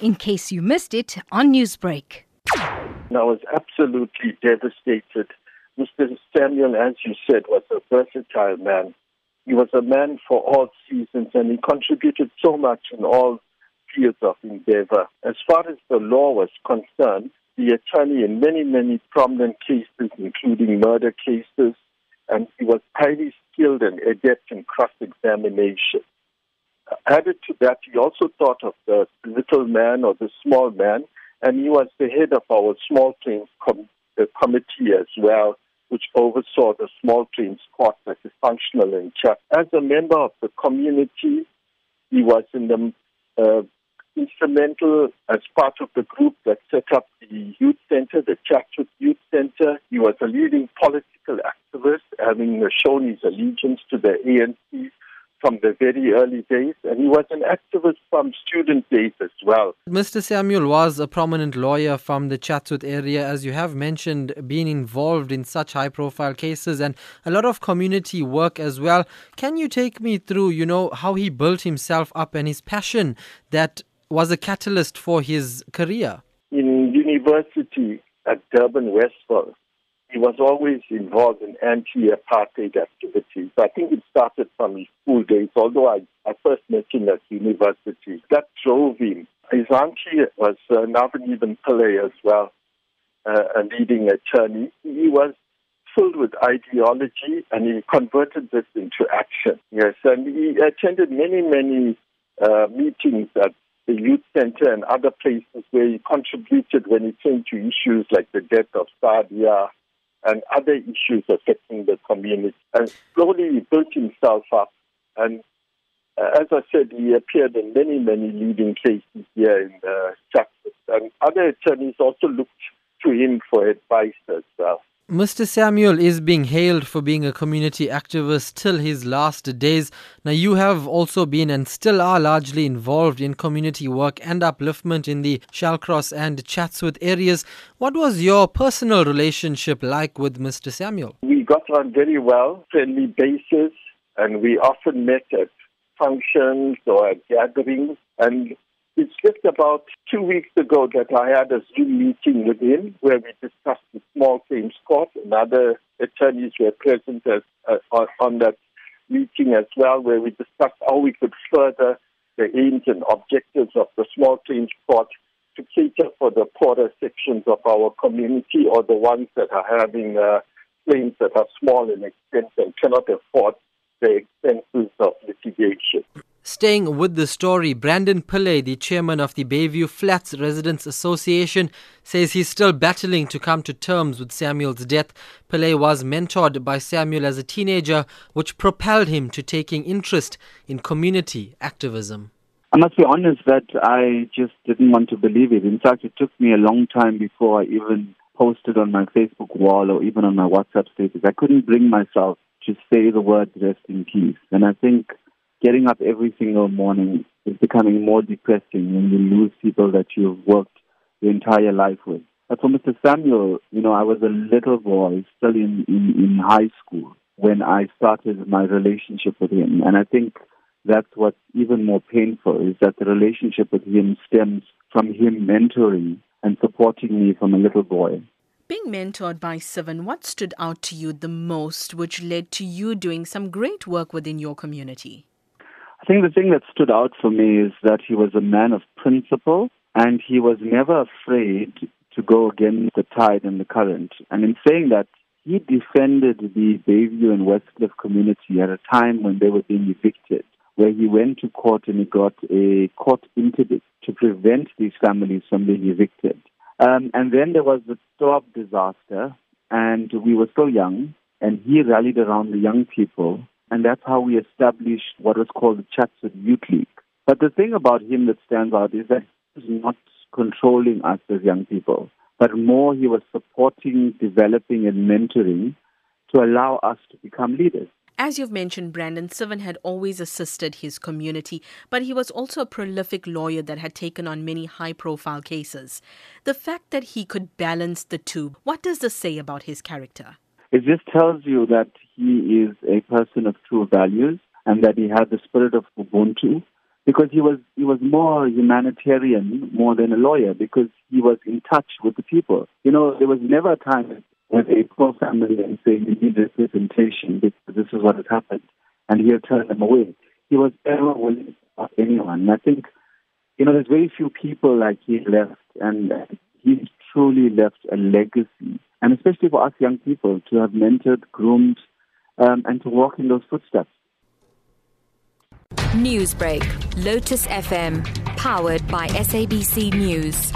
in case you missed it on Newsbreak. I was absolutely devastated. Mr. Samuel, as you said, was a versatile man. He was a man for all seasons and he contributed so much in all fields of endeavor. As far as the law was concerned, the attorney in many, many prominent cases, including murder cases, and he was highly skilled and adept in cross examination. Added to that, he also thought of the little man or the small man, and he was the head of our small claims com- committee as well, which oversaw the small claims court that is functional in Chad. As a member of the community, he was in the uh, instrumental as part of the group that set up the youth center, the Chatsworth Youth Center. He was a leading political activist, having shown his allegiance to the ANC from the very early days, and he was an activist from student days as well. Mr. Samuel was a prominent lawyer from the Chatsworth area, as you have mentioned, being involved in such high profile cases and a lot of community work as well. Can you take me through, you know, how he built himself up and his passion that was a catalyst for his career? In university at Durban Westville, he was always involved in anti-apartheid activities. I think started from his school days, although I, I first met him at university. That drove him. His auntie was uh, Navanethem Pillay as well, uh, a leading attorney. He was filled with ideology and he converted this into action. Yes, and he attended many, many uh, meetings at the youth center and other places where he contributed when it came to issues like the death of Sadia and other issues affecting the community. And slowly he built himself up. And uh, as I said, he appeared in many, many leading cases here in uh, Chatsworth. And other attorneys also looked to him for advice as well. Mr. Samuel is being hailed for being a community activist till his last days. Now, you have also been and still are largely involved in community work and upliftment in the Shallcross and Chatsworth areas. What was your personal relationship like with Mr. Samuel? We got on very well, friendly basis, and we often met at functions or at gatherings. And it's just about two weeks ago that I had a Zoom meeting with him where we discussed the small claims court and other attorneys were present as, uh, on, that meeting as well, where we discussed how we could further the aims and objectives of the small claims court to cater for the poorer sections of our community or the ones that are having uh, claims that are small in extent and cannot afford the expenses of litigation. Staying with the story, Brandon Pillay, the chairman of the Bayview Flats Residents Association, says he's still battling to come to terms with Samuel's death. Pillay was mentored by Samuel as a teenager, which propelled him to taking interest in community activism. I must be honest that I just didn't want to believe it. In fact, it took me a long time before I even posted on my Facebook wall or even on my WhatsApp status. I couldn't bring myself to say the word rest in peace. And I think getting up every single morning is becoming more depressing when you lose people that you've worked your entire life with. But for Mr. Samuel, you know, I was a little boy still in, in, in high school when I started my relationship with him. And I think that's what's even more painful is that the relationship with him stems from him mentoring and supporting me from a little boy. Being mentored by Siven, what stood out to you the most, which led to you doing some great work within your community? I think the thing that stood out for me is that he was a man of principle and he was never afraid to go against the tide and the current. And in saying that, he defended the Bayview and Westcliff community at a time when they were being evicted, where he went to court and he got a court interdict to prevent these families from being evicted. Um, and then there was the Toab disaster, and we were still young, and he rallied around the young people and that's how we established what was called the Chatsworth Youth League. But the thing about him that stands out is that he's not controlling us as young people, but more he was supporting, developing, and mentoring to allow us to become leaders. As you've mentioned, Brandon Siven had always assisted his community, but he was also a prolific lawyer that had taken on many high profile cases. The fact that he could balance the two, what does this say about his character? It just tells you that he is a person of true values and that he had the spirit of Ubuntu, because he was he was more humanitarian more than a lawyer because he was in touch with the people. You know, there was never a time when a poor family and say you need representation because this is what has happened, and he'll turn them away. He was ever willing to anyone. And I think, you know, there's very few people like he left, and he's truly left a legacy, and especially for us young people to have mentored, groomed, um, and to walk in those footsteps. Newsbreak, Lotus FM, powered by SABC News.